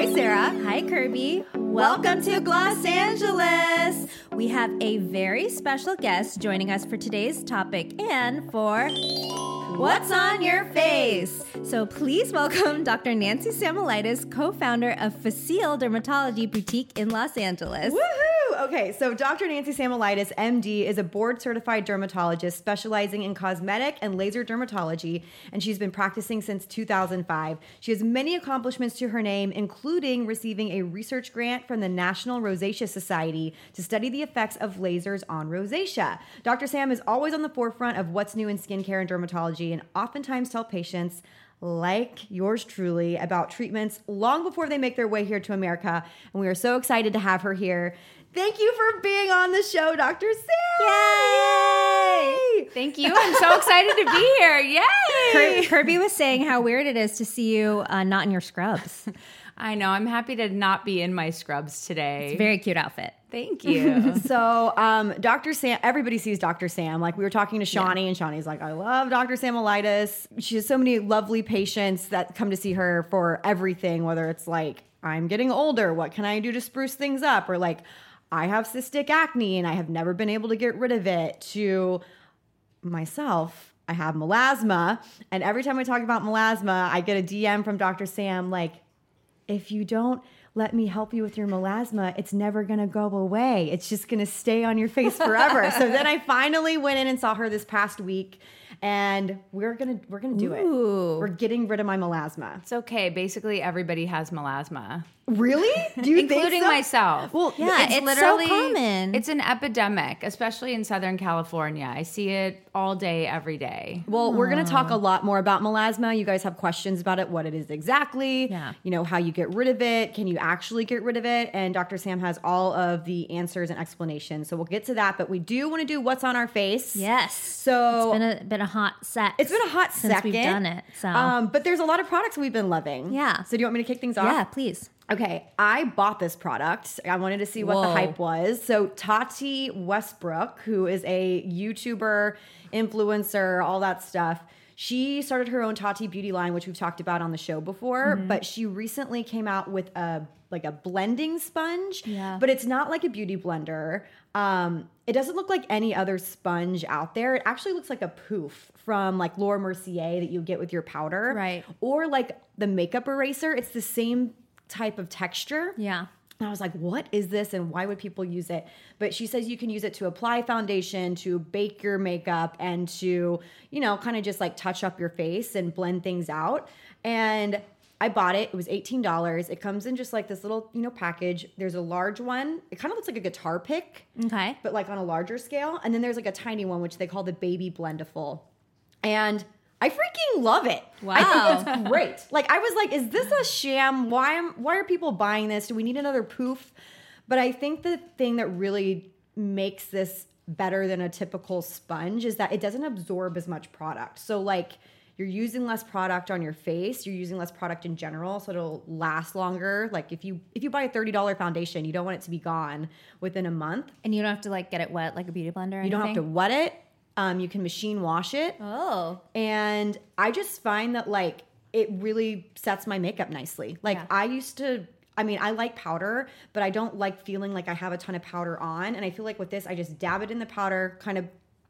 Hi, Sarah. Hi, Kirby. Welcome to Los Angeles. We have a very special guest joining us for today's topic and for What's on your face? So please welcome Dr. Nancy Samolitis, co-founder of Facile Dermatology Boutique in Los Angeles. Woohoo! Okay, so Dr. Nancy Samolitis, MD, is a board certified dermatologist specializing in cosmetic and laser dermatology, and she's been practicing since 2005. She has many accomplishments to her name, including receiving a research grant from the National Rosacea Society to study the effects of lasers on rosacea. Dr. Sam is always on the forefront of what's new in skincare and dermatology, and oftentimes tell patients like yours truly about treatments long before they make their way here to America. And we are so excited to have her here. Thank you for being on the show, Dr. Sam. Yay! Thank you. I'm so excited to be here. Yay! Kirby was saying how weird it is to see you uh, not in your scrubs. I know. I'm happy to not be in my scrubs today. Very cute outfit. Thank you. So, um, Dr. Sam, everybody sees Dr. Sam. Like we were talking to Shawnee, and Shawnee's like, I love Dr. Samolitis. She has so many lovely patients that come to see her for everything, whether it's like, I'm getting older. What can I do to spruce things up? Or like, I have cystic acne and I have never been able to get rid of it, to myself. I have melasma. And every time I talk about melasma, I get a DM from Dr. Sam like, if you don't let me help you with your melasma, it's never gonna go away. It's just gonna stay on your face forever. so then I finally went in and saw her this past week, and we're gonna we're gonna do Ooh. it. We're getting rid of my melasma. it's okay. Basically, everybody has melasma, Really? Do you including so? myself. Well, Yeah, it's so common. It's an epidemic, especially in Southern California. I see it all day, every day. Well, we're going to talk a lot more about melasma. You guys have questions about it, what it is exactly, Yeah. you know, how you get rid of it, can you actually get rid of it? And Dr. Sam has all of the answers and explanations. So we'll get to that, but we do want to do what's on our face. Yes. So it's been a been a hot set. It's been a hot since second. we've done it. So um, but there's a lot of products we've been loving. Yeah. So do you want me to kick things off? yeah, please. Okay, I bought this product. I wanted to see what the hype was. So Tati Westbrook, who is a YouTuber, influencer, all that stuff, she started her own Tati beauty line, which we've talked about on the show before. Mm-hmm. But she recently came out with a like a blending sponge. Yeah. But it's not like a beauty blender. Um, it doesn't look like any other sponge out there. It actually looks like a poof from like Laura Mercier that you get with your powder. Right. Or like the makeup eraser. It's the same type of texture. Yeah. And I was like, what is this and why would people use it? But she says you can use it to apply foundation, to bake your makeup, and to, you know, kind of just like touch up your face and blend things out. And I bought it. It was $18. It comes in just like this little, you know, package. There's a large one. It kind of looks like a guitar pick, Okay. but like on a larger scale. And then there's like a tiny one, which they call the baby blendiful. And I freaking love it. I Wow. think it's great. Like I was like, is this a sham? Why am why are people buying this? Do we need another poof? But I think the thing that really makes this better than a typical sponge is that it doesn't absorb as much product. So like you're using less product on your face, you're using less product in general, so it'll last longer. Like if you if you buy a $30 foundation, you don't want it to be gone within a month. And you don't have to like get it wet like a beauty blender. You don't have to wet it. Um, you can machine wash it. Oh. And I just find that like it really sets my makeup nicely. Like Yeah. I used to I mean, I like powder, but I don't like feeling like I have a ton of powder on. And I feel like with this, I just dab it in the powder, kind of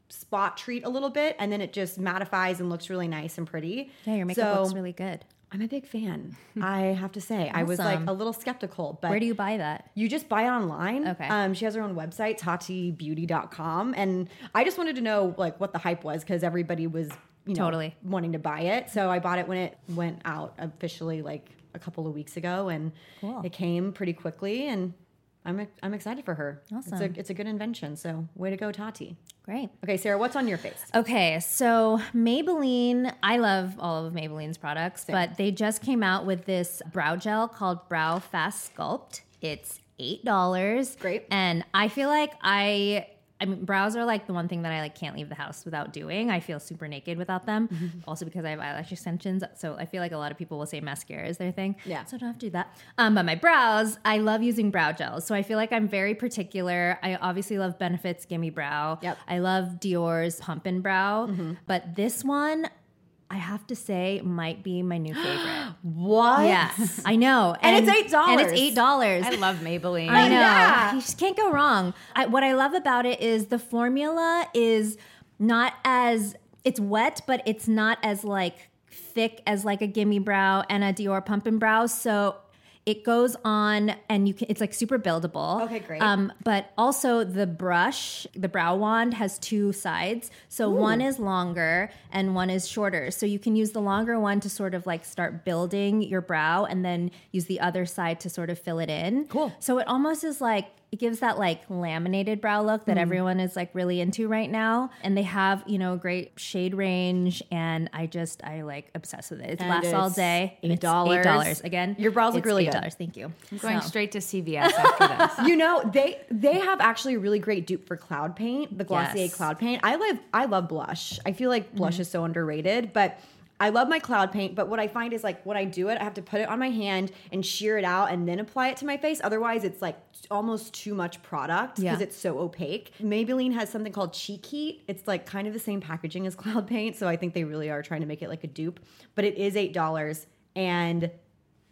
spot treat a little bit, and then it just mattifies and looks really nice and pretty. Yeah, your makeup So, looks really good. I'm a big fan. I have to say, I was like a little skeptical, but Where do you buy that? you just buy it online. Okay. Um, she has her own website, tatibeauty.com. And I just wanted to know like what the hype was because everybody was, you know, Totally. wanting to buy it. So I bought it when it went out officially like a couple of weeks ago and Cool. it came pretty quickly and I'm I'm excited for her. It's Awesome. a it's a good invention. So way to go, Tati. Great. Okay, Sarah, what's on your face? Okay, so Maybelline, I love all of Maybelline's products, but they just came out with this brow gel called Brow Fast Sculpt. It's $8. Great. And I feel like I I mean brows are like the one thing that I like can't leave the house without doing. I feel super naked without them. Also because I have eyelash extensions, so I feel like a lot of people will say mascara is their thing. Yeah. So I don't have to do that. Um, but my brows, I love using brow gels. So I feel like I'm very particular. I obviously love Benefits Gimme Brow. Yep. I love Dior's Pump and Brow, but this one, I have to say, might be my new favorite. What? yes, I know, And it's $8. And it's eight dollars. I love Maybelline. I know. Yeah. You just can't go wrong. I, what I love about it is the formula is not as it's wet, but it's not as like thick as like a Gimme Brow and a Dior Pump and Brow. So it goes on and you can it's like super buildable. Okay, great. Um, but also the brush, the brow wand has two sides. So one is longer and one is shorter. So you can use the longer one to sort of like start building your brow and then use the other side to sort of fill it in. Cool. So it almost is like it gives that like laminated brow look that mm. everyone is like really into right now. And they have, you know, a great shade range and I just I like obsessed with it. It And lasts all day. $8. It's eight dollars. Again. Your brows look really good. $8. Thank you. I'm going So- straight to CVS after this. You know, they they have actually a really great dupe for cloud paint, the Glossier Yes. cloud paint. I love I love blush. I feel like blush mm. is so underrated, but I love my cloud paint, but what I find is like when I do it, I have to put it on my hand and sheer it out and then apply it to my face. Otherwise, it's like almost too much product because Yeah. it's so opaque. Maybelline has something called Cheek Heat. It's like kind of the same packaging as cloud paint, so I think they really are trying to make it like a dupe, but it is $8 and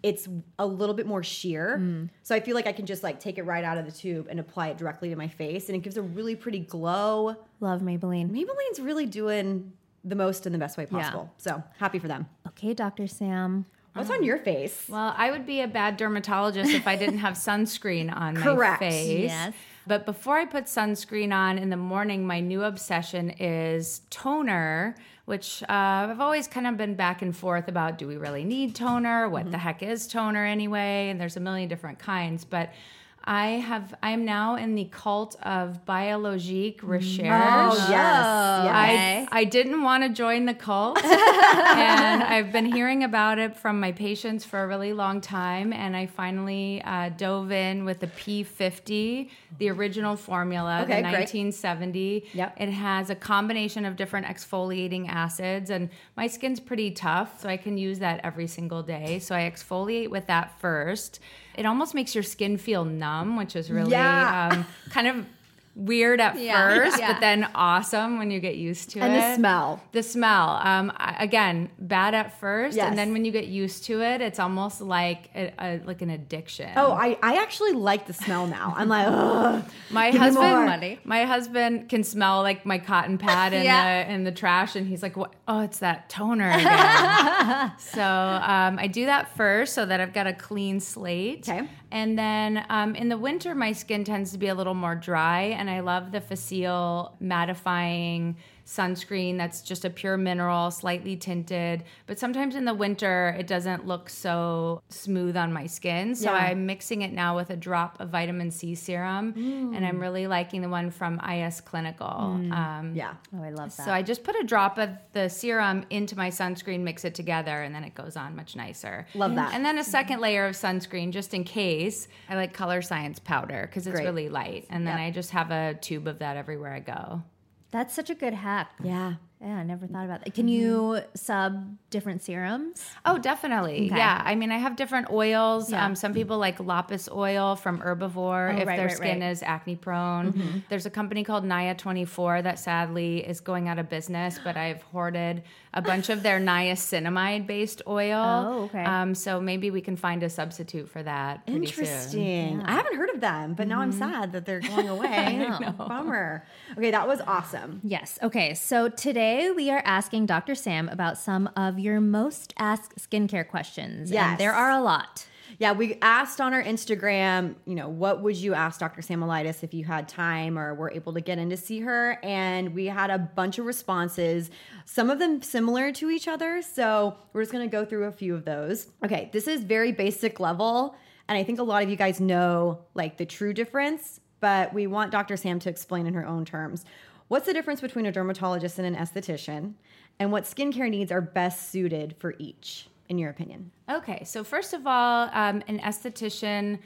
it's a little bit more sheer. Mm. So I feel like I can just like take it right out of the tube and apply it directly to my face and it gives a really pretty glow. Love Maybelline. Maybelline's really doing the most in the best way Yeah. possible. So happy for them. Okay, Dr. Sam. What's on your face? Well, I would be a bad dermatologist if I didn't have sunscreen on Correct. my face. Yes. But before I put sunscreen on in the morning, my new obsession is toner, which uh, I've always kind of been back and forth about do we really need toner? What the heck is toner anyway? And there's a million different kinds. But I have I am now in the cult of Biologique Recherche. Oh, yes. yes. I, I didn't want to join the cult. and I've been hearing about it from my patients for a really long time. And I finally uh, dove in with the P50, the original formula, Okay, the great. 1970. Yep. It has a combination of different exfoliating acids. And my skin's pretty tough, so I can use that every single day. So I exfoliate with that first. It almost makes your skin feel numb, which is really Yeah. um, kind of weird at Yeah. first, Yeah. but then awesome when you get used to And it. And the smell. The smell. Um, again, bad at first, Yes. and then when you get used to it, it's almost like a, a, like an addiction. Oh, I, I actually like the smell now. I'm like, ugh. my give me more. husband, my husband can smell like my cotton pad in Yeah. the in the trash, and he's like, "What? Oh, it's that toner again." so um, I do that first, so that I've got a clean slate. Okay. And then um, in the winter, my skin tends to be a little more dry, and I love the Facile mattifying sunscreen that's just a pure mineral, slightly tinted. But sometimes in the winter, it doesn't look so smooth on my skin. So Yeah. I'm mixing it now with a drop of vitamin C serum, and I'm really liking the one from IS Clinical. Um, Yeah. Oh, I love that. so I just put a drop of the serum into my sunscreen, mix it together, and then it goes on much nicer. Love that. And then a second layer of sunscreen just in case. I like Colorescience powder because it's Great. really light. And then Yep. I just have a tube of that everywhere I go. That's such a good hack. Yeah. Yeah, I never thought about that. Can you sub different serums? Oh, definitely. Okay. Yeah. I mean, I have different oils. Yeah. Um, some people like lapis oil from Herbivore Oh, if right, their right, skin right. is acne prone. There's a company called Nia 24 that sadly is going out of business, but I've hoarded a bunch of their niacinamide based oil. Oh, okay. Um, so maybe we can find a substitute for that. Interesting. I haven't heard of them, but now I'm sad that they're going away. Bummer. Okay, that was awesome. Yes. Okay. So today we are asking Dr. Sam about some of your most asked skincare questions. Yes. And there are a lot. Yeah, we asked on our Instagram, you know, what would you ask Dr. Samolitis if you had time or were able to get in to see her? And we had a bunch of responses, some of them similar to each other. So we're just gonna go through a few of those. Okay, this is very basic level. And I think a lot of you guys know like the true difference, but we want Dr. Sam to explain in her own terms. What's the difference between a dermatologist and an esthetician? And what skincare needs are best suited for each, in your opinion? Okay, so first of all, um, an esthetician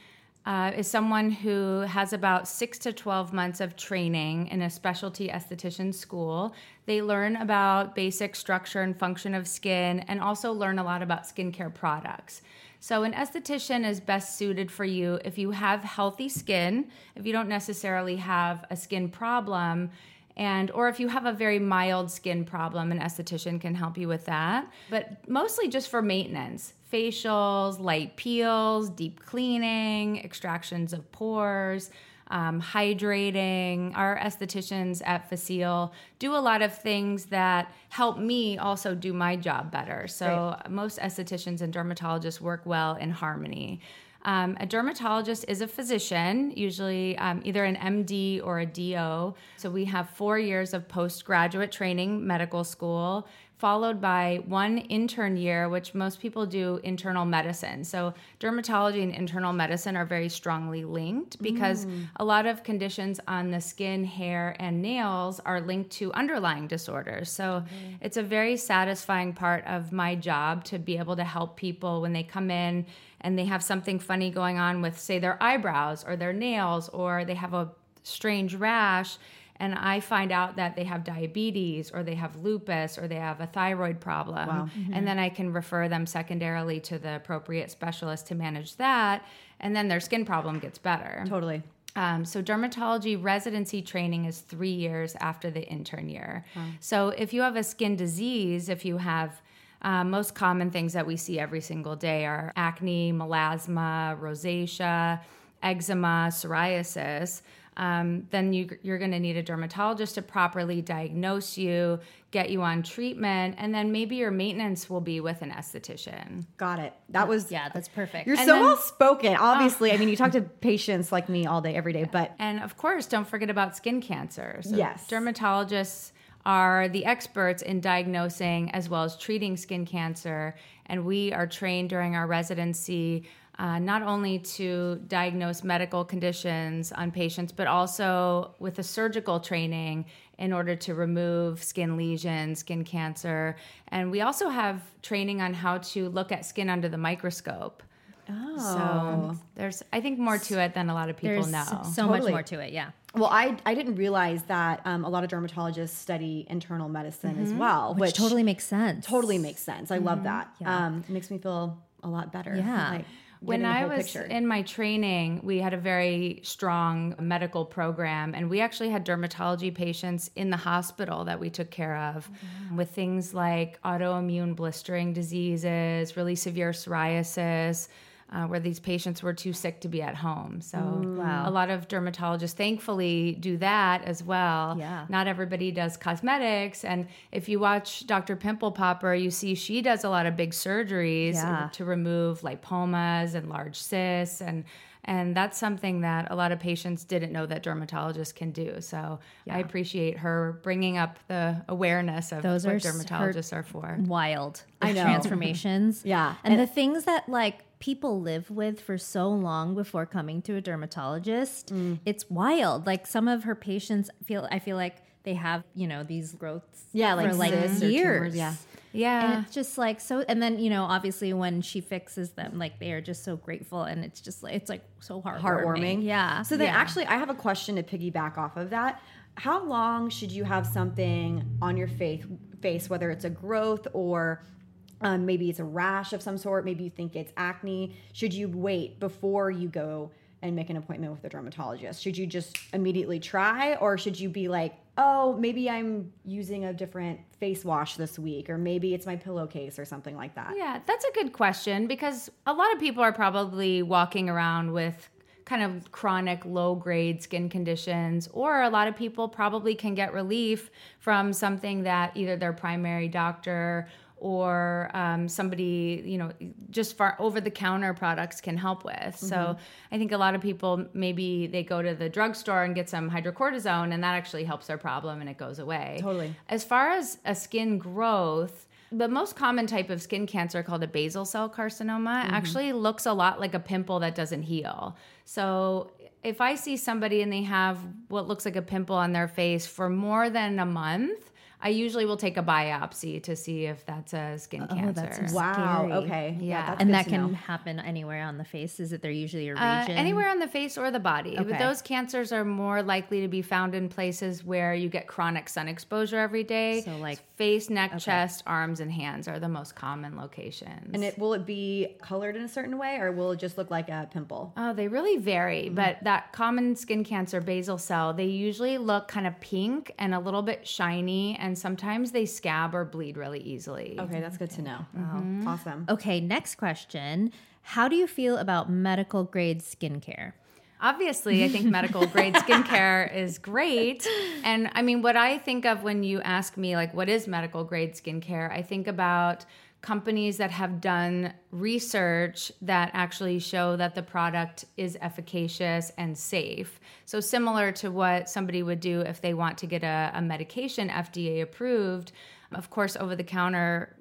uh, is someone who has about six to 12 months of training in a specialty esthetician school. They learn about basic structure and function of skin and also learn a lot about skincare products. So, an esthetician is best suited for you if you have healthy skin, if you don't necessarily have a skin problem, and or if you have a very mild skin problem an esthetician can help you with that. But mostly just for maintenance facials light peels deep cleaning extractions of pores um, hydrating. Our estheticians at facile do a lot of things that help me also do my job better. So most estheticians and dermatologists work well in harmony um, a dermatologist is a physician, usually um, either an MD or a DO. So we have four years of postgraduate training, medical school, followed by one intern year, which most people do internal medicine. So dermatology and internal medicine are very strongly linked because mm. a lot of conditions on the skin, hair, and nails are linked to underlying disorders. So mm-hmm. it's a very satisfying part of my job to be able to help people when they come in and they have something funny going on with, say, their eyebrows or their nails, or they have a strange rash, and I find out that they have diabetes or they have lupus or they have a thyroid problem. And then I can refer them secondarily to the appropriate specialist to manage that. And then their skin problem gets better. Totally. Um, so dermatology residency training is three years after the intern year. So if you have a skin disease, if you have um, most common things that we see every single day are acne, melasma, rosacea, eczema, psoriasis. Um, then you, you're going to need a dermatologist to properly diagnose you, get you on treatment, and then maybe your maintenance will be with an esthetician. Got it. That was Yeah, that's perfect. You're And so well spoken. Obviously, I mean, you talk to patients like me all day, every day, but And of course, don't forget about skin cancer. So Yes. dermatologists are the experts in diagnosing as well as treating skin cancer. And we are trained during our residency uh, not only to diagnose medical conditions on patients, but also with a surgical training in order to remove skin lesions, skin cancer. And we also have training on how to look at skin under the microscope. Oh. So there's, I think, more to it than a lot of people There's know. so much more to it. Yeah. Well, I I didn't realize that um, a lot of dermatologists study internal medicine as well, which, Mm-hmm. Which, totally makes sense. totally makes sense. I love that. Yeah. Um, it makes me feel a lot better. Yeah. Like, when I was picture. in my training, we had a very strong medical program, and we actually had dermatology patients in the hospital that we took care of with things like autoimmune blistering diseases, really severe psoriasis. Uh, where these patients were too sick to be at home. So, Wow. a lot of dermatologists thankfully do that as well. Yeah. Not everybody does cosmetics. And if you watch Dr. Pimple Popper, you see she does a lot of big surgeries Yeah. to remove lipomas and large cysts and and that's something that a lot of patients didn't know that dermatologists can do. So I appreciate her bringing up the awareness of Those what are dermatologists are for. wild. I know. transformations. Yeah. and, the things that like people live with for so long before coming to a dermatologist, Mm. it's wild. Like some of her patients feel, I feel like they have you know these growths. Yeah, like for like years. tumors, yeah. Yeah. And it's just like so, and then you know, obviously, when she fixes them, like they are just so grateful, and it's just like it's like so heartwarming. heartwarming. Yeah. So then, yeah. actually, I have a question to piggyback off of that. How long should you have something on your face, face whether it's a growth or um, maybe it's a rash of some sort? Maybe you think it's acne. Should you wait before you go and make an appointment with a dermatologist? Should you just immediately try, or should you be like, oh, maybe I'm using a different face wash this week, or maybe it's my pillowcase or something like that? Yeah, that's a good question because a lot of people are probably walking around with kind of chronic low grade skin conditions, or a lot of people probably can get relief from something that either their primary doctor or um, somebody, you know, just far over the counter products can help with. So I think a lot of people maybe they go to the drugstore and get some hydrocortisone, and that actually helps their problem and it goes away. Totally. As far as a skin growth, The most common type of skin cancer, called a basal cell carcinoma, actually looks a lot like a pimple that doesn't heal. So, if I see somebody and they have what looks like a pimple on their face for more than a month, I usually will take a biopsy to see if that's a skin Oh, cancer. that's Wow. Scary. Okay. Yeah. that's and that can know. happen anywhere on the face. Is it there usually a Uh, region? anywhere on the face or the body. Okay. But those cancers are more likely to be found in places where you get chronic sun exposure every day. So, like- face, neck, chest, arms, and hands are the most common locations. And it will it be colored in a certain way, or will it just look like a pimple? Oh, they really vary, but that common skin cancer, basal cell, they usually look kind of pink and a little bit shiny, and sometimes they scab or bleed really easily. Okay, that's good to know. Mm-hmm. Awesome. Okay, next question. How do you feel about medical grade skincare? Obviously, I think medical grade skincare is great. And I mean, what I think of when you ask me, like, what is medical grade skincare? I think about companies that have done research that actually show that the product is efficacious and safe. So, similar to what somebody would do if they want to get a, a medication FDA approved. Of course, over the counter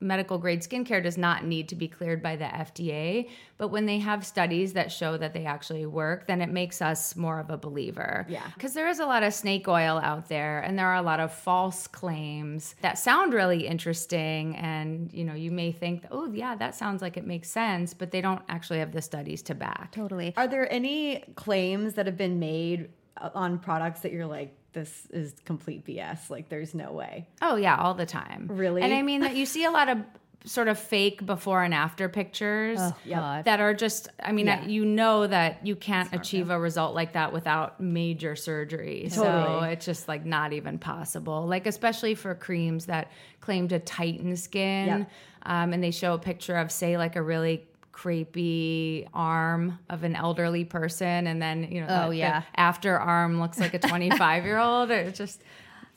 medical grade skincare does not need to be cleared by the FDA. But when they have studies that show that they actually work, then it makes us more of a believer. Yeah. Because there is a lot of snake oil out there and there are a lot of false claims that sound really interesting. And, you know, you may think, oh, yeah, that sounds like it makes sense, but they don't actually have the studies to back. Totally. Are there any claims that have been made uh, on products that you're like, this is complete BS? Like, there's no way. Oh yeah, all the time. Really? And I mean that you see a lot of sort of fake before and after pictures Oh, God. that are just I mean Yeah. you know that you can't achieve a result like that without major surgery. So it's just like not even possible. Like especially for creams that claim to tighten skin Yep. um, and they show a picture of say like a really crepey arm of an elderly person and then you know Oh, the- the yeah. after arm looks like a 25 year old it's just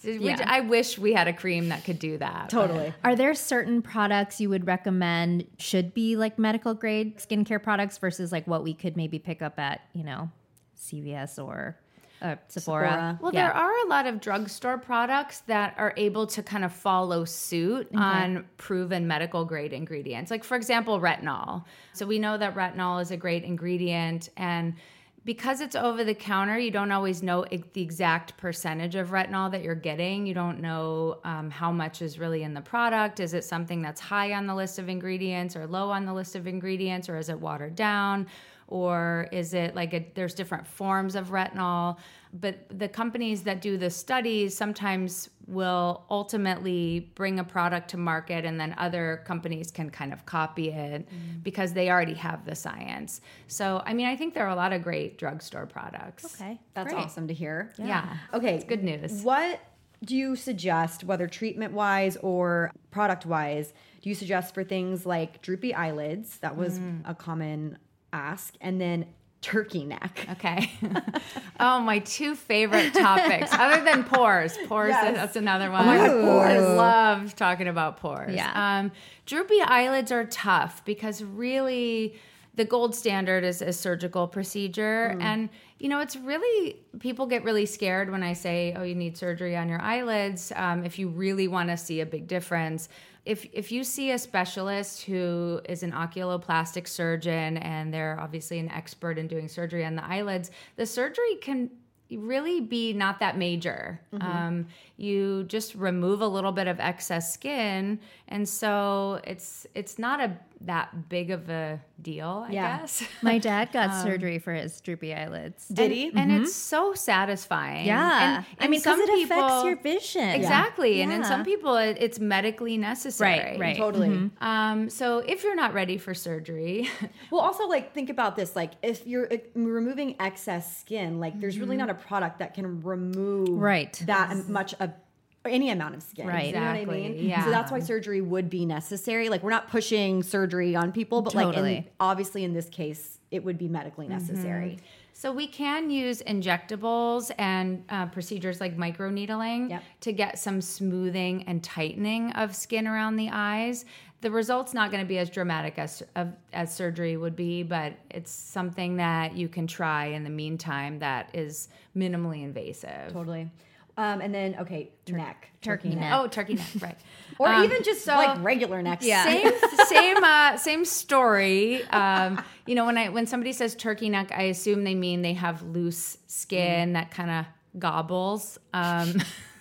we- Yeah. I wish we had a cream that could do that. Totally. Are there certain products you would recommend should be like medical grade skincare products versus like what we could maybe pick up at, you know, CVS or uh, Sephora? Sephora. Well, Yeah. there are a lot of drugstore products that are able to kind of follow suit on proven medical grade ingredients. Like, for example, retinol. So, we know that retinol is a great ingredient. And because it's over the counter, you don't always know the exact percentage of retinol that you're getting. You don't know um, how much is really in the product. Is it something that's high on the list of ingredients or low on the list of ingredients, or is it watered down? Or is it like a, there's different forms of retinol but the companies that do the studies sometimes will ultimately bring a product to market and then other companies can kind of copy it because they already have the science so i mean i think there are a lot of great drugstore products Okay. That's great. awesome to hear. yeah Okay. it's good news What do you suggest, whether treatment wise or product wise, do you suggest for things like droopy eyelids? That was Mm. a common ask. And then turkey neck. Okay. oh, my two favorite topics, other than pores. Pores, Yes. that's another one. my God, I love talking about pores. Yeah. Um, droopy eyelids are tough because really the gold standard is a surgical procedure. And, you know, it's really, people get really scared when I say, oh, you need surgery on your eyelids um, if you really want to see a big difference. If, if you see a specialist who is an oculoplastic surgeon and they're obviously an expert in doing surgery on the eyelids, the surgery can really be not that major. Um, you just remove a little bit of excess skin, and so it's it's not a that big of a deal, I Yeah. guess. My dad got um, surgery for his droopy eyelids. Did he? Mhm. And it's so satisfying. Yeah. and, I mean, because some it affects people- your vision. Exactly, and in some people, it, it's medically necessary. Right, right. Totally. Mm-hmm. Um, so if you're not ready for surgery, Well, also like think about this: like if you're removing excess skin, like there's really mm-hmm. not a product that can remove Right. that much of any amount of skin. Right. You know what I Exactly, mean? yeah. So that's why surgery would be necessary. Like we're not pushing surgery on people, but like in, obviously in this case, it would be medically necessary. So we can use injectables and uh, procedures like microneedling Yep. to get some smoothing and tightening of skin around the eyes. The result's not going to be as dramatic as of, as surgery would be, but it's something that you can try in the meantime that is minimally invasive. Totally. Um, and then okay, neck, turkey neck. Oh, turkey neck, right. or Um, even just so- like regular neck. Yeah. same same uh, same story. Um, you know, when I when somebody says turkey neck, I assume they mean they have loose skin that kind of gobbles.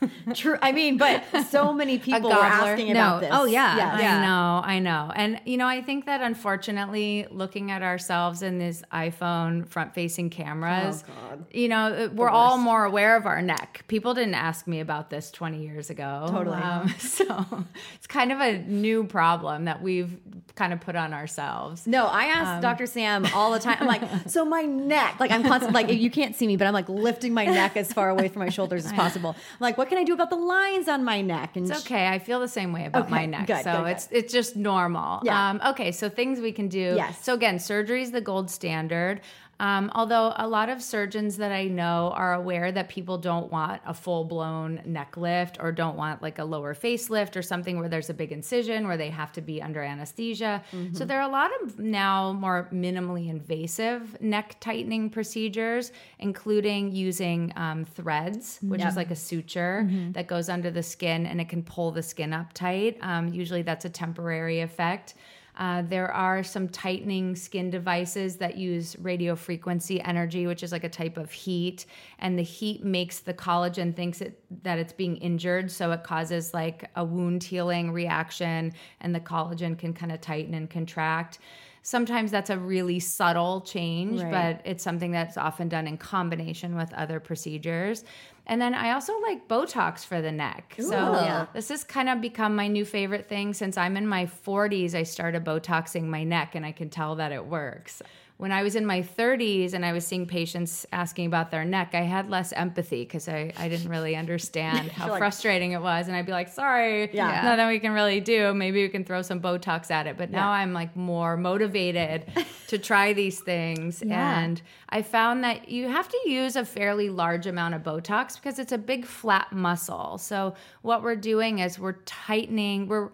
True. I mean, but so many people were asking No. about this. Oh, yeah. Yes. Yeah. I know, I know. And, you know, I think that unfortunately, looking at ourselves in these iPhone front facing cameras, Oh, you know, uh, we're all more aware of our neck. People didn't ask me about this 20 years ago. Totally. Um, so it's kind of a new problem that we've kind of put on ourselves. No, I ask Um, Dr. Sam all the time. I'm like, so my neck, like I'm constantly like you can't see me, but I'm like lifting my neck as far away from my shoulders as possible. I'm like, what can I do about the lines on my neck? And It's okay. I feel the same way about my neck. good, so good, good. it's it's just normal. Yeah. Um, okay. So things we can do. Yes. So again, surgery is the gold standard. Um, although a lot of surgeons that I know are aware that people don't want a full blown neck lift or don't want like a lower facelift or something where there's a big incision where they have to be under anesthesia. Mm-hmm. So there are a lot of now more minimally invasive neck tightening procedures, including using um, threads, which is like a suture that goes under the skin and it can pull the skin up tight. Um, usually that's a temporary effect. Uh, there are some tightening skin devices that use radio frequency energy, which is like a type of heat, and the heat makes the collagen thinks it, that it's being injured, so it causes like a wound healing reaction, and the collagen can kind of tighten and contract. Sometimes that's a really subtle change, Right. but it's something that's often done in combination with other procedures. And then I also like Botox for the neck. So yeah. this has kind of become my new favorite thing since I'm in my 40s. I started Botoxing my neck and I can tell that it works. When I was in my 30s and I was seeing patients asking about their neck, I had less empathy because I, I didn't really understand how like- frustrating it was. And I'd be like, sorry, Yeah. nothing we can really do. Maybe we can throw some Botox at it. But now Yeah. I'm like more motivated to try these things. Yeah. And I found that you have to use a fairly large amount of Botox because it's a big flat muscle. So what we're doing is we're tightening, we're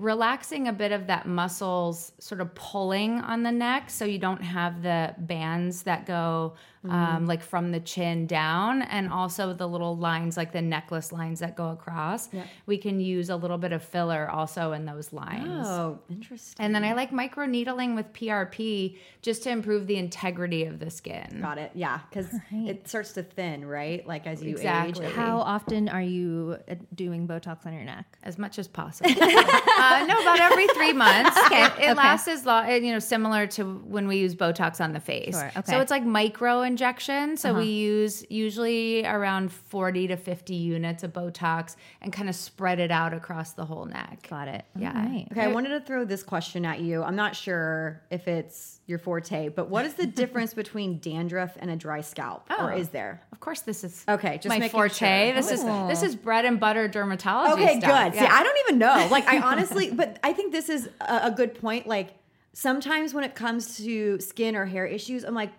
relaxing a bit of that muscles sort of pulling on the neck so you don't have the bands that go um, like from the chin down and also the little lines like the necklace lines that go across we can use a little bit of filler also in those lines Oh, interesting. and then I like micro needling with PRP just to improve the integrity of the skin. Got it. Yeah, because it starts to thin, right? Like as you Exactly. age. How often are you uh, doing Botox on your neck? As much as possible. uh, no, about every three months. It, it lasts as long, you know, similar to when we use Botox on the face. Sure, okay. So it's like micro injection. So we uh-huh. use usually around 40 to 50 units of Botox and kind of spread it out across the whole neck. Got it. Yeah. Right. Okay, I wanted to throw this question at you. I'm not sure if it's your forte, but what is the difference between dandruff and a dry scalp, or Oh. is there? Of course, this is Okay, just my forte. sure. This is oh. this is bread and butter dermatology. Okay, stuff. good. See, I don't even know. Like, I honestly, but I think this is a, a good point. Like, sometimes when it comes to skin or hair issues, I'm like,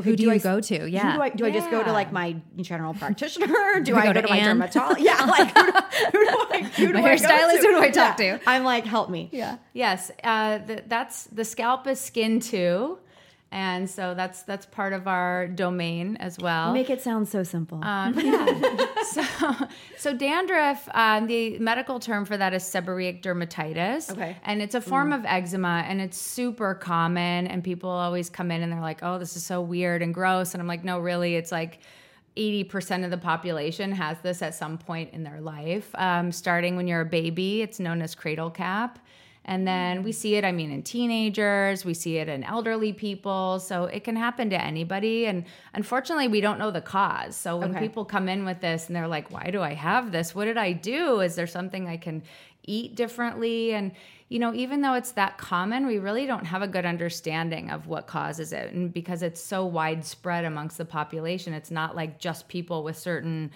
okay, Who do you I, go to? who Yeah. do I do? I just go to like my general practitioner? Do I go go, to to, my dermatologist? Yeah, like who do, who do I? Who do My I go hairstylist, who do I talk Yeah. to? I'm like, help me. Yeah. Yes, uh, th- that's the scalp is skin too, and so that's that's part of our domain as well. Make it sound so simple. Um, yeah. so, so dandruff, um, the medical term for that is seborrheic dermatitis. Okay. And it's a form of eczema and it's super common. And people always come in and they're like, oh, this is so weird and gross. And I'm like, no, really, it's like 80% of the population has this at some point in their life. Um, starting when you're a baby, it's known as cradle cap. And then we see it, I mean, in teenagers, we see it in elderly people. So it can happen to anybody. And unfortunately, we don't know the cause. So when Okay. people come in with this and they're like, why do I have this? What did I do? Is there something I can eat differently? And, you know, even though it's that common, we really don't have a good understanding of what causes it. And because it's so widespread amongst the population, it's not like just people with certain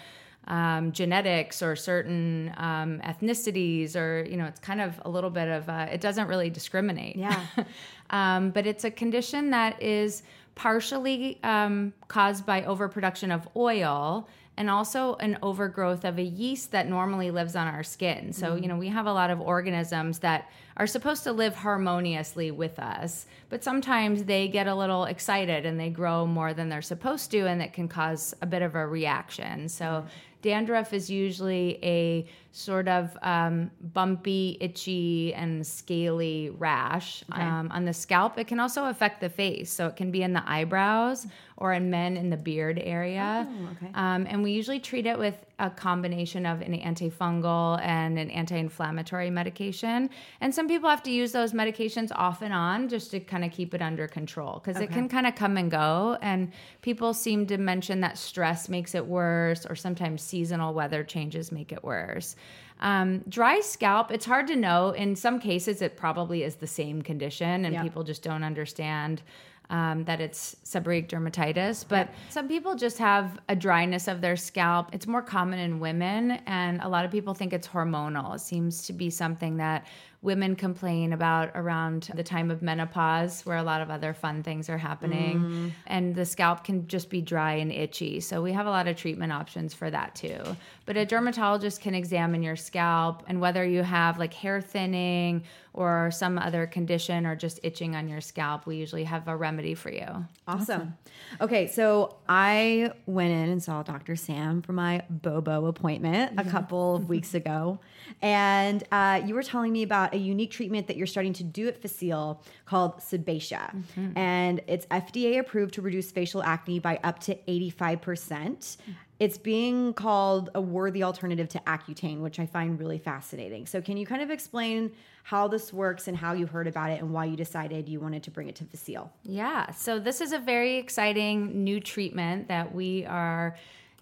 um, genetics or certain um, ethnicities, or, you know, it's kind of a little bit of, uh, it doesn't really discriminate. Yeah. um, but it's a condition that is partially um, caused by overproduction of oil and also an overgrowth of a yeast that normally lives on our skin. So, you know, we have a lot of organisms that are supposed to live harmoniously with us, but sometimes they get a little excited and they grow more than they're supposed to, and it can cause a bit of a reaction. So, dandruff is usually a sort of um, bumpy, itchy, and scaly rash um, on the scalp. It can also affect the face, so it can be in the eyebrows or in men in the beard area. Oh, okay. Um, and we usually treat it with a combination of an antifungal and an anti-inflammatory medication. And some people have to use those medications off and on just to kind of keep it under control because it can kind of come and go. And people seem to mention that stress makes it worse, or sometimes seasonal weather changes make it worse. Um, dry scalp, it's hard to know. In some cases, it probably is the same condition, and Yeah. people just don't understand um, that it's seborrheic dermatitis. But some people just have a dryness of their scalp. It's more common in women, and a lot of people think it's hormonal. It seems to be something that women complain about around the time of menopause, where a lot of other fun things are happening. And the scalp can just be dry and itchy. So we have a lot of treatment options for that too. But a dermatologist can examine your scalp and whether you have like hair thinning or some other condition or just itching on your scalp, we usually have a remedy for you. Awesome. Okay, so I went in and saw Dr. Sam for my Bobo appointment a couple of weeks ago. And uh, you were telling me about a unique treatment that you're starting to do at Facile called Sebacia. Mm-hmm. And it's FDA approved to reduce facial acne by up to 85%. It's being called a worthy alternative to Accutane, which I find really fascinating. So, can you kind of explain how this works and how you heard about it and why you decided you wanted to bring it to Facile? Yeah, so this is a very exciting new treatment that we are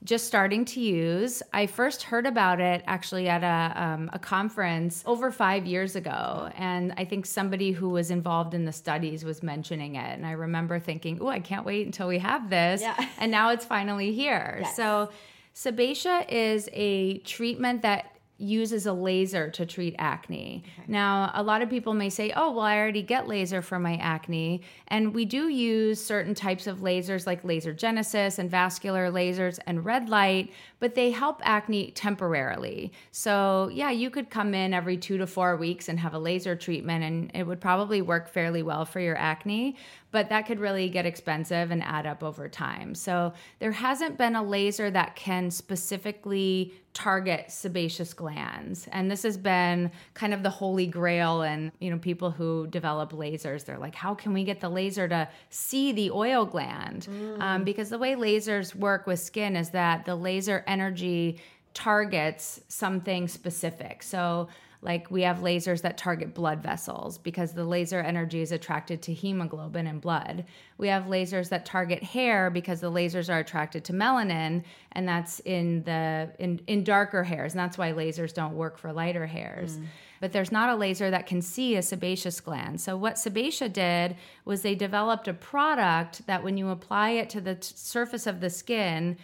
just starting to use. I first heard about it actually at a, um, a conference over five years ago. And I think somebody who was involved in the studies was mentioning it. And I remember thinking, oh, I can't wait until we have this. Yeah. And now it's finally here. Yes. So, Sebacia is a treatment that uses a laser to treat acne. Now, a lot of people may say, "Oh, well, I already get laser for my acne." And we do use certain types of lasers like laser genesis and vascular lasers and red light, but they help acne temporarily. So, yeah, you could come in every 2 to 4 weeks and have a laser treatment and it would probably work fairly well for your acne, but that could really get expensive and add up over time. So, there hasn't been a laser that can specifically target sebaceous glands. And this has been kind of the holy grail and, you know, people who develop lasers, they're like, how can we get the laser to see the oil gland? Um, because the way lasers work with skin is that the laser energy targets something specific. So, like we have lasers that target blood vessels because the laser energy is attracted to hemoglobin in blood. We have lasers that target hair because the lasers are attracted to melanin and that's in the in, in darker hairs and that's why lasers don't work for lighter hairs. Mm. But there's not a laser that can see a sebaceous gland. So what Sebacia did was they developed a product that when you apply it to the t- surface of the skin,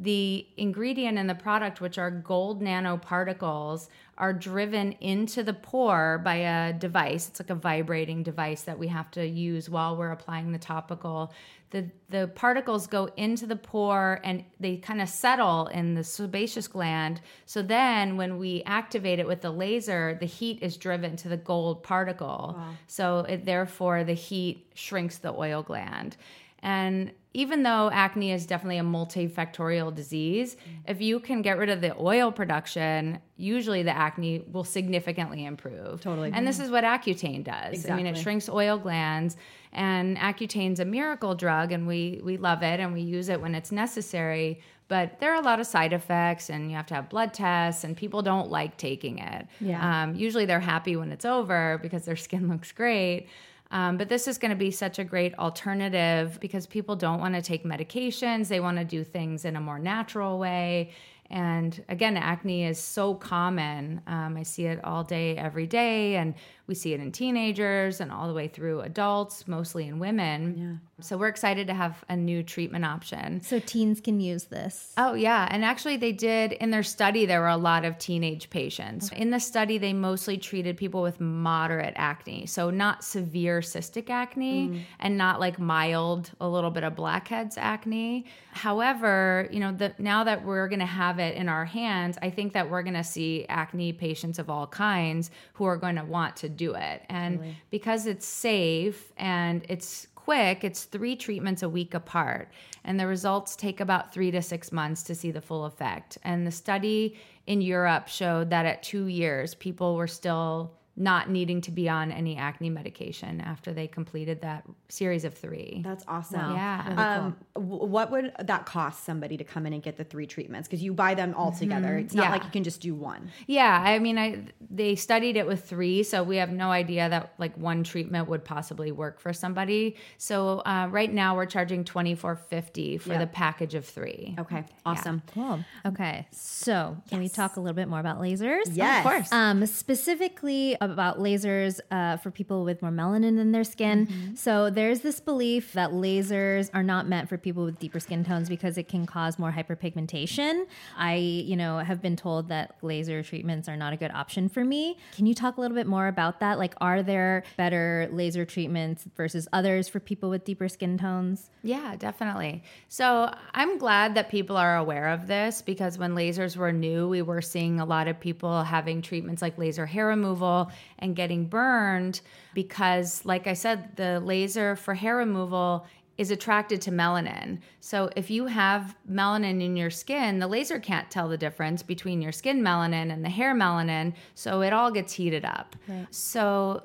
the ingredient in the product, which are gold nanoparticles, are driven into the pore by a device. It's like a vibrating device that we have to use while we're applying the topical. The, the particles go into the pore and they kind of settle in the sebaceous gland. So then, when we activate it with the laser, the heat is driven to the gold particle. So, it, therefore, the heat shrinks the oil gland. And even though acne is definitely a multifactorial disease, if you can get rid of the oil production, usually the acne will significantly improve. Totally. And this is what Accutane does. Exactly. I mean, it shrinks oil glands, and Accutane's a miracle drug, and we we love it and we use it when it's necessary. But there are a lot of side effects, and you have to have blood tests, and people don't like taking it. Yeah. Um, usually they're happy when it's over because their skin looks great. Um, but this is going to be such a great alternative because people don't want to take medications. They want to do things in a more natural way. And again, acne is so common. Um, I see it all day, every day. And we see it in teenagers and all the way through adults, mostly in women. Yeah. So we're excited to have a new treatment option. So teens can use this. Oh, yeah. And actually, they did in their study, there were a lot of teenage patients. In the study, they mostly treated people with moderate acne. So, not severe cystic acne mm. and not like mild, a little bit of blackheads acne. However, you know, the, now that we're going to have it in our hands, I think that we're going to see acne patients of all kinds who are going to want to do it. And because it's safe and it's quick. It's three treatments a week apart, and the results take about three to six months to see the full effect. And the study in Europe showed that at two years, people were still not needing to be on any acne medication after they completed that series of three. That's awesome. Yeah. Um, w- what would that cost somebody to come in and get the three treatments? Because you buy them all together. It's not Yeah. like you can just do one. Yeah, I mean, I they studied it with three, so we have no idea that like one treatment would possibly work for somebody. So uh, right now we're charging twenty four fifty for Yeah. the package of three. Okay, awesome. Cool. Okay. So, can we talk a little bit more about lasers? Yes. Of course. Um, specifically about lasers uh, for people with more melanin in their skin. So there's this belief that lasers are not meant for people with deeper skin tones because it can cause more hyperpigmentation. I, you know, have been told that laser treatments are not a good option for me. Can you talk a little bit more about that? Like, are there better laser treatments versus others for people with deeper skin tones? Yeah, definitely. So I'm glad that people are aware of this because when lasers were new, we were seeing a lot of people having treatments like laser hair removal and getting burned because, like I said, the laser for hair removal is attracted to melanin. So if you have melanin in your skin, the laser can't tell the difference between your skin melanin and the hair melanin, so it all gets heated up. So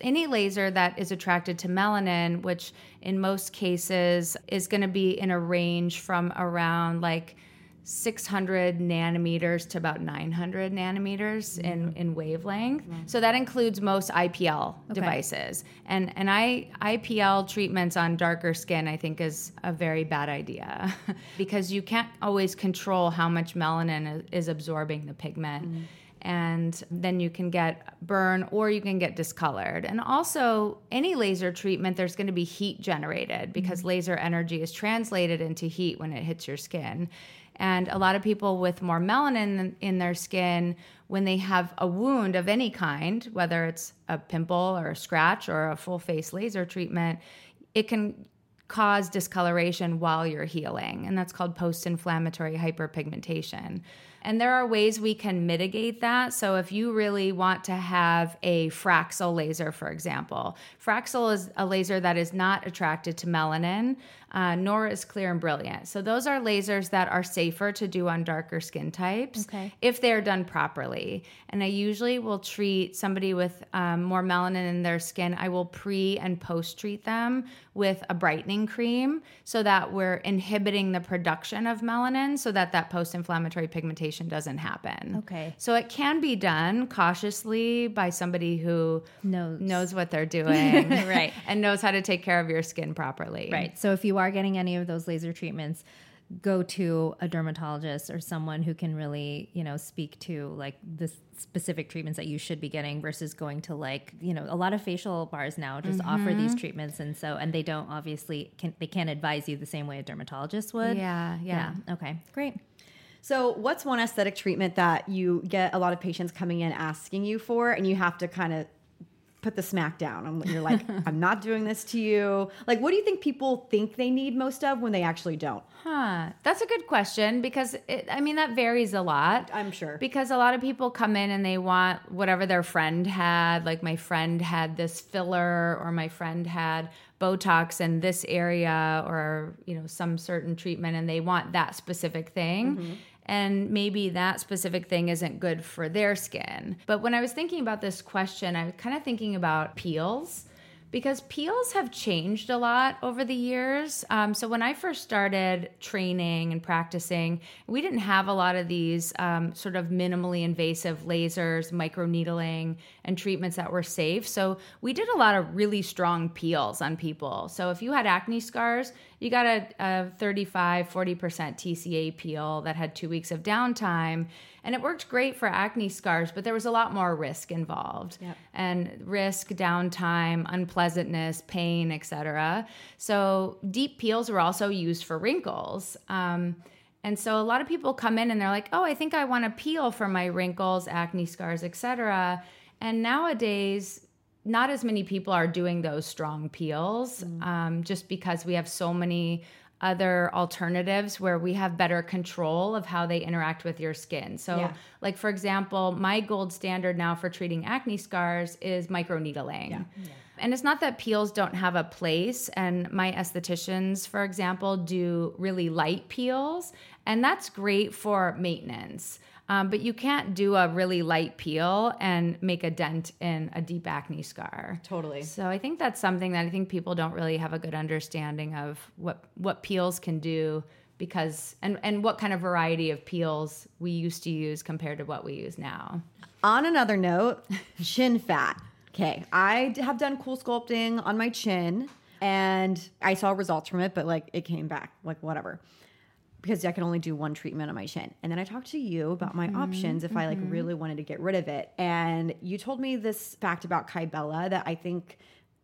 any laser that is attracted to melanin, which in most cases is going to be in a range from around like 600 nanometers to about 900 nanometers mm-hmm. in, in wavelength. Mm-hmm. So that includes most IPL devices. And, and I, IPL treatments on darker skin, I think, is a very bad idea because you can't always control how much melanin is, is absorbing the pigment mm-hmm. and then you can get burn or you can get discolored. And also, any laser treatment, there's going to be heat generated because laser energy is translated into heat when it hits your skin. And a lot of people with more melanin in their skin, when they have a wound of any kind, whether it's a pimple or a scratch or a full face laser treatment, it can cause discoloration while you're healing. And that's called post inflammatory hyperpigmentation. And there are ways we can mitigate that. So, if you really want to have a Fraxel laser, for example, Fraxel is a laser that is not attracted to melanin, uh, nor is clear and brilliant. So, those are lasers that are safer to do on darker skin types Okay. if they're done properly. And I usually will treat somebody with um, more melanin in their skin, I will pre and post treat them with a brightening cream so that we're inhibiting the production of melanin so that that post inflammatory pigmentation doesn't happen. Okay. So it can be done cautiously by somebody who Knows. knows what they're doing. Right. And knows how to take care of your skin properly. Right. So if you are getting any of those laser treatments, go to a dermatologist or someone who can really, you know, speak to like the specific treatments that you should be getting versus going to like, you know, a lot of facial bars now just offer these mm-hmm. treatments and so and they don't obviously can they can't advise you the same way a dermatologist would. Yeah, yeah. Okay. Great. So, what's one aesthetic treatment that you get a lot of patients coming in asking you for, and you have to kind of put the smack down? And you're like, I'm not doing this to you. Like, what do you think people think they need most of when they actually don't? Huh. That's a good question because it, I mean that varies a lot. I'm sure. Because a lot of people come in and they want whatever their friend had. Like my friend had this filler, or my friend had Botox in this area, or you know some certain treatment, and they want that specific thing. Mm-hmm. And maybe that specific thing isn't good for their skin. But when I was thinking about this question, I was kind of thinking about peels because peels have changed a lot over the years. Um, so when I first started training and practicing, we didn't have a lot of these um, sort of minimally invasive lasers, microneedling, and treatments that were safe. So we did a lot of really strong peels on people. So if you had acne scars, you got a, a 35, 40% TCA peel that had two weeks of downtime. And it worked great for acne scars, but there was a lot more risk involved. Yep. And risk, downtime, unpleasantness, pain, etc. So deep peels were also used for wrinkles. Um, and so a lot of people come in and they're like, "Oh, I think I want to peel for my wrinkles, acne scars, etc." And nowadays, not as many people are doing those strong peels, um, just because we have so many other alternatives where we have better control of how they interact with your skin. So, Yeah. like for example, my gold standard now for treating acne scars is microneedling. And it's not that peels don't have a place. And my estheticians, for example, do really light peels, and that's great for maintenance. Um, but you can't do a really light peel and make a dent in a deep acne scar. Totally. So I think that's something that I think people don't really have a good understanding of what what peels can do because and and what kind of variety of peels we used to use compared to what we use now. On another note, chin fat. Okay, I have done cool sculpting on my chin and I saw results from it, but like it came back, like whatever. Because I could only do one treatment on my chin. And then I talked to you about my mm-hmm, options if I like mm-hmm. really wanted to get rid of it. And you told me this fact about Kybella that I think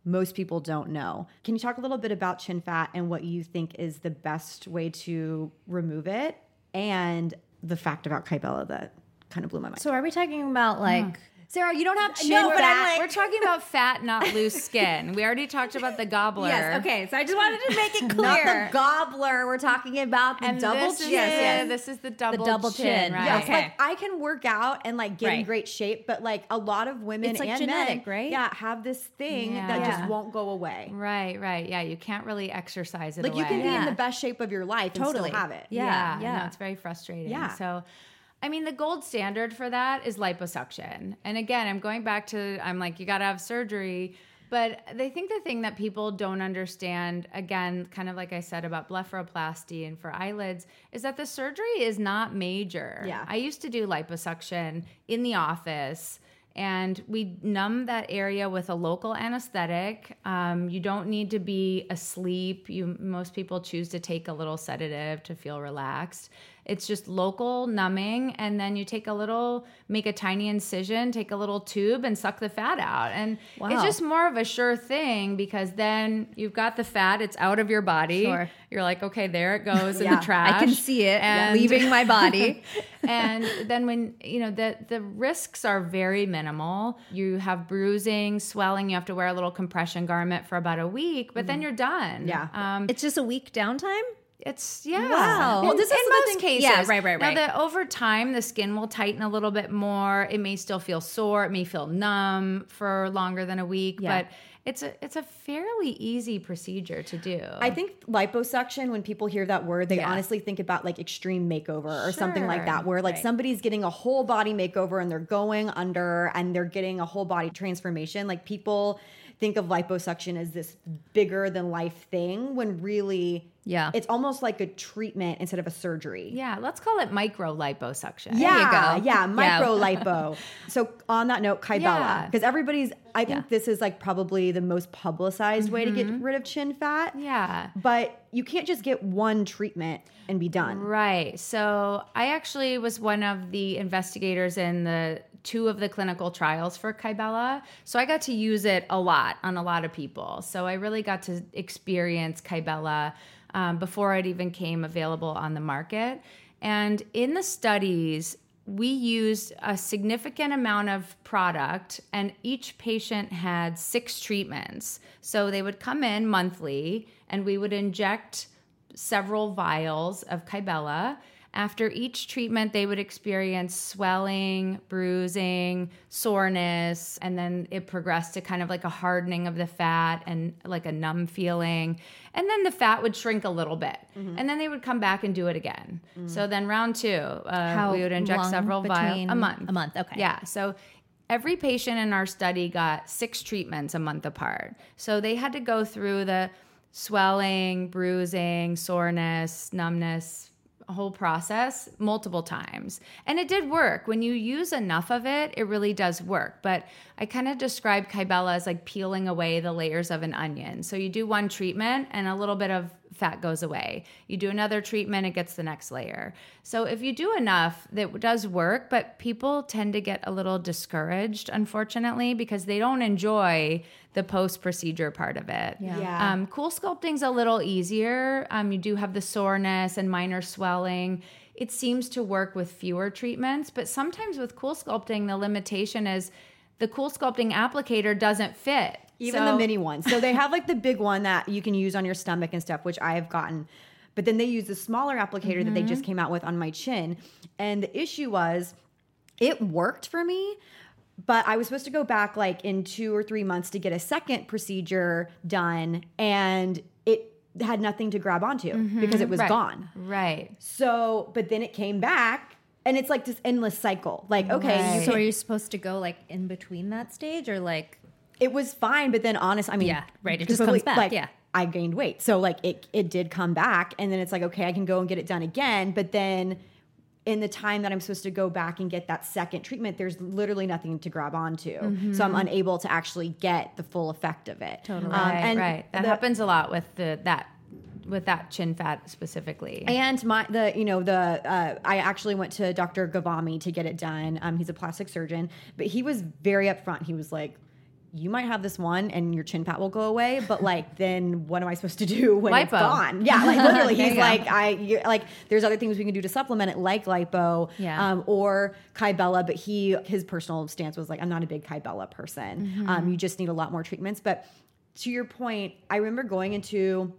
most people don't know. Can you talk a little bit about chin fat and what you think is the best way to remove it and the fact about Kybella that kind of blew my mind? So are we talking about like mm. Sarah, you don't have chin No, but I'm like- We're talking about fat, not loose skin. We already talked about the gobbler. Yes, okay. So I just wanted to make it clear. not the gobbler. We're talking about the And double this chin. is, Yes, yes. This is the double, the double chin, chin. right? Yes, Okay. like I can work out and like get in great shape, but like a lot of women It's, like, and genetic, men, right? Yeah, have this thing that Yeah. just won't go away. Right, right. Yeah, you can't really exercise it Like you away. can be in the best shape of your life and Totally. still have it. Yeah, yeah, yeah. No, it's very frustrating. Yeah. So, I mean, the gold standard for that is liposuction. And again, I'm going back to, I'm like, you got to have surgery. But they think the thing that people don't understand, again, kind of like I said about blepharoplasty and for eyelids, is that the surgery is not major. Yeah. I used to do liposuction in the office and we numb that area with a local anesthetic. Um, you don't need to be asleep. You most people choose to take a little sedative to feel relaxed. It's just local numbing, and then you take a little, make a tiny incision, take a little tube, and suck the fat out. And it's just more of a sure thing because then you've got the fat; it's out of your body. Sure. You're like, okay, there it goes in the trash. I can see it And- leaving my body. and then when you know the the risks are very minimal you have bruising swelling you have to wear a little compression garment for about a week but then you're done Yeah. um it's just a week downtime. It's yeah Wow. well this in is the most thing- cases Yeah, right, right, now right. the over time the skin will tighten a little bit more it may still feel sore it may feel numb for longer than a week Yeah. but it's a it's a fairly easy procedure to do I think liposuction, when people hear that word, they Yeah. honestly think about like extreme makeover or something like that, where like Right. somebody's getting a whole body makeover and they're going under and they're getting a whole body transformation. Like people think of liposuction as this bigger than life thing when really Yeah. it's almost like a treatment instead of a surgery. yeah let's call it micro liposuction Yeah, you go. yeah, Yeah. micro lipo. So on that note, Kybella, Yeah. because everybody's, I think Yeah. this is like probably the most publicized way to get Mm-hmm. rid of chin fat. yeah But you can't just get one treatment and be done. Right. So I actually was one of the investigators in the two of the clinical trials for Kybella. So I got to use it a lot on a lot of people. So I really got to experience Kybella um, before it even came available on the market. And in the studies, we used a significant amount of product, and each patient had six treatments. So they would come in monthly, and we would inject several vials of Kybella. After each treatment, they would experience swelling, bruising, soreness, and then it progressed to kind of like a hardening of the fat and like a numb feeling. And then the fat would shrink a little bit. And then they would come back and do it again. So then round two, uh, we would inject several vials a month. A month. Okay. Yeah. So every patient in our study got six treatments a month apart. So they had to go through the swelling, bruising, soreness, numbness, whole process multiple times. And it did work. When you use enough of it, it really does work. But I kind of describe Kybella as like peeling away the layers of an onion. So you do one treatment and a little bit of fat goes away. You do another treatment, it gets the next layer. So if you do enough, that does work, but people tend to get a little discouraged, unfortunately, because they don't enjoy the post procedure part of it. Yeah. Yeah. Um, cool sculpting's a little easier. Um, you do have the soreness and minor swelling. It seems to work with fewer treatments, but sometimes with cool sculpting, the limitation is the cool sculpting applicator doesn't fit. Even So- the mini ones. So they have like the big one that you can use on your stomach and stuff, which I have gotten. But then they use the smaller applicator that they Mm-hmm. just came out with on my chin. And the issue was it worked for me, but I was supposed to go back like in two or three months to get a second procedure done, and it had nothing to grab onto because it was Right. gone. Right. So, but then it came back, and it's like this endless cycle. Like, okay, you So are you supposed to go like in between that stage or like it was fine, but then honest, I mean, Yeah, right, it just comes back, Like, yeah. I gained weight, so like it it did come back, and then it's like okay, I can go and get it done again, but then in the time that I'm supposed to go back and get that second treatment, there's literally nothing to grab onto, so I'm mm-hmm. unable to actually get the full effect of it. Totally, um, Right. right. That happens a lot with the that with that chin fat specifically. And my the you know the uh, I actually went to Dr. Ghavami to get it done. Um, he's a plastic surgeon, but he was very upfront. He was like, "You might have this one, and your chin fat will go away, but like then what am I supposed to do when it's gone?" Yeah, like literally, he's you go. like, "I you like there's other things we can do to supplement it, like lipo, Yeah. um, or Kybella." But he his personal stance was like, "I'm not a big Kybella person. Mm-hmm. Um, you just need a lot more treatments." But to your point, I remember going into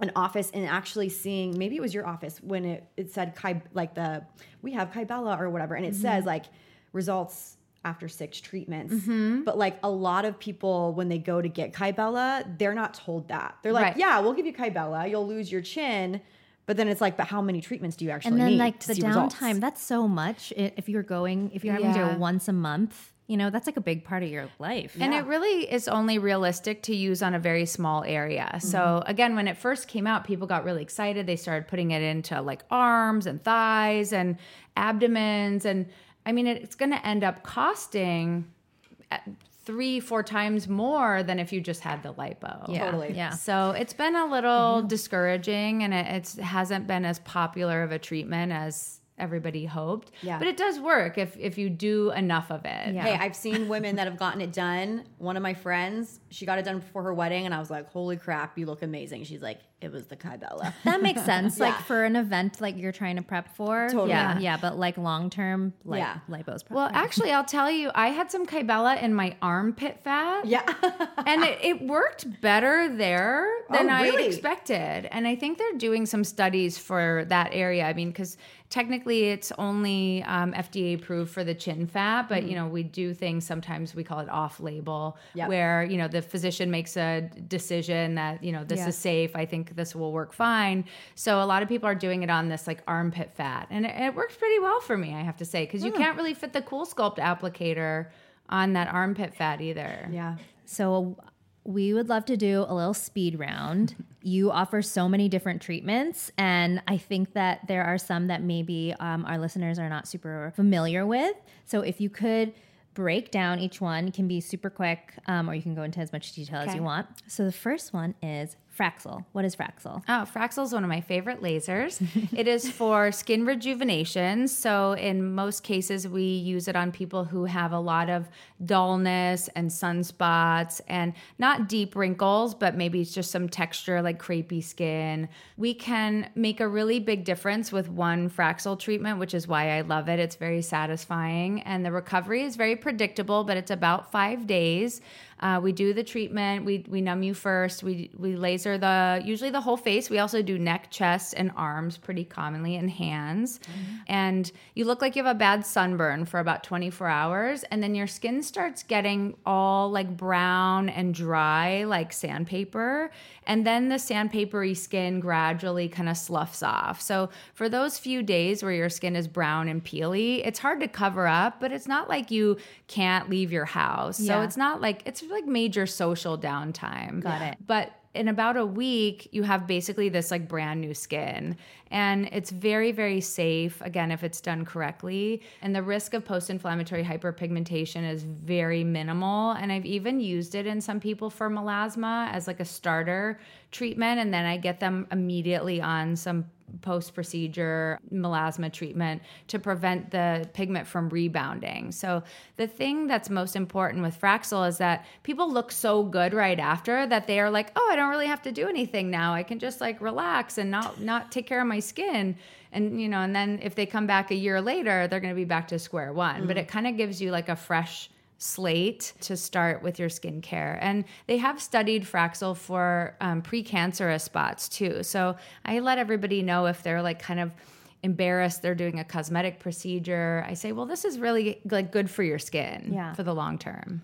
an office and actually seeing maybe it was your office when it, it said Ky, like the we have Kybella or whatever and it mm-hmm. says like results after six treatments mm-hmm. but like a lot of people when they go to get Kybella they're not told that they're like Right. yeah we'll give you Kybella you'll lose your chin but then it's like but how many treatments do you actually and then need like the results? downtime that's so much if you're going if you're having to Yeah. go once a month you know that's like a big part of your life And it really is only realistic to use on a very small area. So again, when it first came out, people got really excited. They started putting it into like arms and thighs and abdomens. And I mean, it, it's going to end up costing uh, three, four times more than if you just had the lipo. yeah Totally. yeah So it's been a little discouraging and it it's, hasn't been as popular of a treatment as everybody hoped. Yeah. But it does work if, if you do enough of it. Yeah. Hey, I've seen women that have gotten it done. One of my friends, she got it done before her wedding, and I was like, "Holy crap, you look amazing!" She's like, "It was the Kybella." that makes sense like Yeah. for an event like you're trying to prep for Totally. yeah yeah but like long term like Yeah. lipo's Well, probably actually, I'll tell you, I had some Kybella in my armpit fat. yeah, and it, it worked better there than Oh, I expected. And I think they're doing some studies for that area. I mean, because technically it's only um, FDA approved for the chin fat, but you know, we do things sometimes we call it off label, Yep. where you know the physician makes a decision that you know this Yeah. is safe. I think this will work fine. So a lot of people are doing it on this like armpit fat, and it, it works pretty well for me, I have to say, because you can't really fit the Cool Sculpt applicator on that armpit fat either. yeah. So we would love to do a little speed round. You offer so many different treatments, and I think that there are some that maybe um, our listeners are not super familiar with. So if you could break down each one, it can be super quick, um, or you can go into as much detail as you want. So the first one is Fraxel. What is Fraxel? Oh, Fraxel is one of my favorite lasers. it is for skin rejuvenation. So, in most cases, we use it on people who have a lot of dullness and sunspots and not deep wrinkles, but maybe it's just some texture like crepey skin. We can make a really big difference with one Fraxel treatment, which is why I love it. It's very satisfying and the recovery is very predictable, but it's about five days. Uh, we do the treatment. We we numb you first. We we laser the usually the whole face. We also do neck, chest, and arms pretty commonly, and hands. And you look like you have a bad sunburn for about 24 hours, and then your skin starts getting all like brown and dry, like sandpaper. And then the sandpapery skin gradually kind of sloughs off. So for those few days where your skin is brown and peely, it's hard to cover up, but it's not like you can't leave your house. So it's not like it's like major social downtime. Got it. But in about a week, you have basically this like brand new skin. And it's very, very safe, again, if it's done correctly. And the risk of post inflammatory hyperpigmentation is very minimal. And I've even used it in some people for melasma as like a starter treatment. And then I get them immediately on some post procedure melasma treatment to prevent the pigment from rebounding. So, the thing that's most important with Fraxel is that people look so good right after that they are like, "Oh, I don't really have to do anything now. I can just like relax and not not take care of my skin." And you know, and then if they come back a year later, they're going to be back to square one. But it kind of gives you like a fresh slate to start with your skincare. And they have studied Fraxel for um, precancerous spots too. So I let everybody know if they're like kind of embarrassed they're doing a cosmetic procedure i say well this is really like good for your skin Yeah. for the long term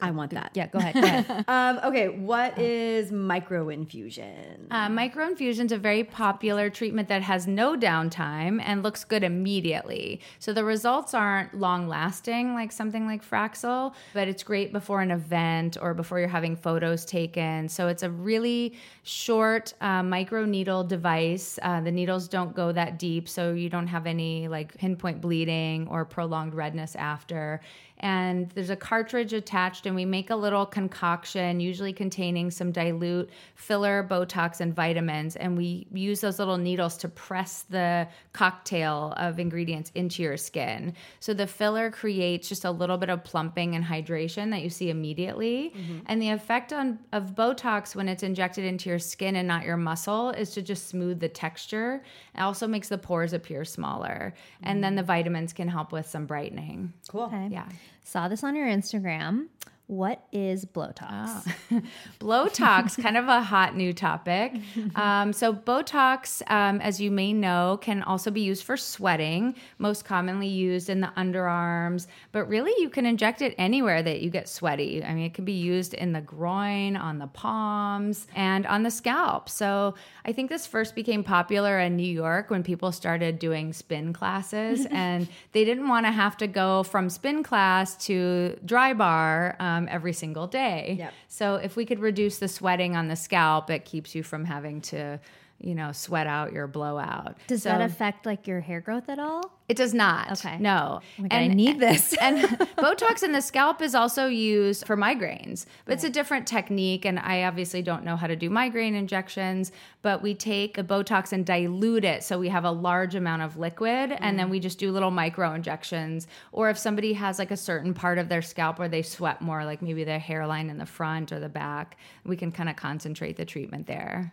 I want that. Yeah, go ahead. Go ahead. Um, okay, what is microinfusion? Uh, microinfusion is a very popular treatment that has no downtime and looks good immediately. So the results aren't long lasting like something like Fraxel, but it's great before an event or before you're having photos taken. So it's a really short uh, micro needle device. Uh, the needles don't go that deep, so you don't have any like pinpoint bleeding or prolonged redness after and there's a cartridge attached and we make a little concoction usually containing some dilute filler botox and vitamins and we use those little needles to press the cocktail of ingredients into your skin. So the filler creates just a little bit of plumping and hydration that you see immediately. Mm-hmm. And the effect on of botox when it's injected into your skin and not your muscle is to just smooth the texture. It also makes the pores appear smaller. And then mm. the vitamins can help with some brightening. Cool. Okay. yeah Saw this on your Instagram. What is Blowtox? Blowtox, kind of a hot new topic. Um, so, Botox, um, as you may know, can also be used for sweating, most commonly used in the underarms, but really you can inject it anywhere that you get sweaty. I mean, it can be used in the groin, on the palms, and on the scalp. So, I think this first became popular in New York when people started doing spin classes, and they didn't want to have to go from spin class to dry bar um, Um, every single day. Yep. So if we could reduce the sweating on the scalp, it keeps you from having to, you know, sweat out your blowout. Does So that affect like your hair growth at all? It does not. Okay. No. Oh God, I need this. and Botox in the scalp is also used for migraines, but it's a different technique. And I obviously don't know how to do migraine injections, but we take the Botox and dilute it. So we have a large amount of liquid and then mm. we just do little micro injections. Or if somebody has like a certain part of their scalp where they sweat more, like maybe their hairline in the front or the back, we can kind of concentrate the treatment there.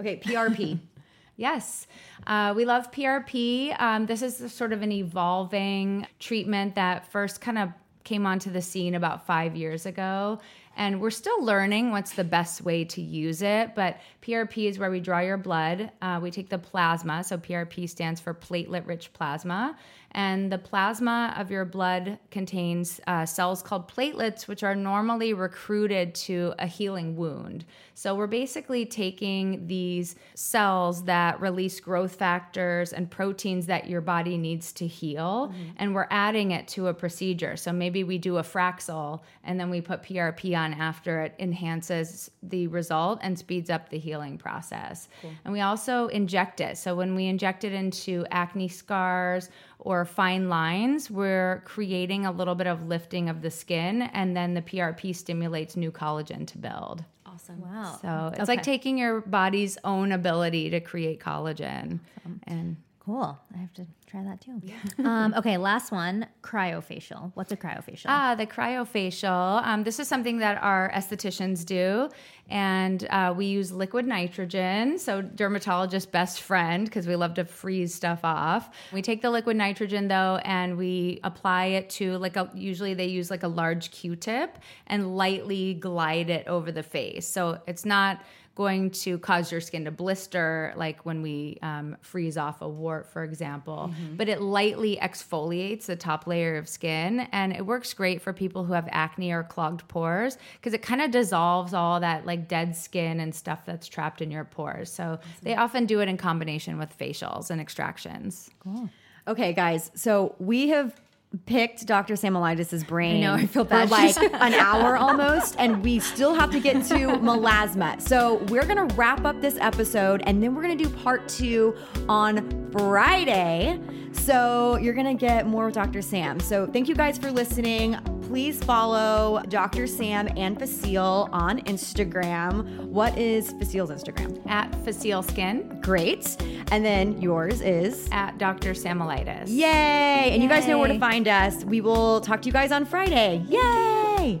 Okay, PRP. Yes, uh, we love PRP. Um, this is sort of an evolving treatment that first kind of came onto the scene about five years ago. And we're still learning what's the best way to use it. But PRP is where we draw your blood. Uh, we take the plasma. So PRP stands for platelet rich plasma. And the plasma of your blood contains uh, cells called platelets, which are normally recruited to a healing wound. So we're basically taking these cells that release growth factors and proteins that your body needs to heal, and we're adding it to a procedure. So maybe we do a Fraxel and then we put PRP on after it enhances the result and speeds up the healing process. And we also inject it. So when we inject it into acne scars, or fine lines, we're creating a little bit of lifting of the skin, and then the PRP stimulates new collagen to build. Awesome. Wow. So it's Okay. like taking your body's own ability to create collagen. And Cool. I have to try that too. Um, okay, last one cryofacial. What's a cryofacial? ah, the cryofacial. Um, this is something that our estheticians do, and uh, we use liquid nitrogen. So dermatologist best friend because we love to freeze stuff off. We take the liquid nitrogen though, and we apply it to like a. Usually they use like a large Q-tip and lightly glide it over the face. So it's not going to cause your skin to blister, like when we um, freeze off a wart, for example. But it lightly exfoliates the top layer of skin, and it works great for people who have acne or clogged pores because it kind of dissolves all that like dead skin and stuff that's trapped in your pores. So they often do it in combination with facials and extractions. Cool. Okay, guys. So we have picked Dr. Samolitis' brain. I know, I feel for bad. like an hour almost, and we still have to get to melasma. So we're gonna wrap up this episode, and then we're gonna do part two on Friday. So you're gonna get more with Dr. Sam. So thank you guys for listening. Please follow Dr. Sam and Facile on Instagram. What is Facile's Instagram? At Facile Skin, Great. And then yours is at Dr. Samolitis. Yay! And you guys know where to find us. We will talk to you guys on Friday. Yay!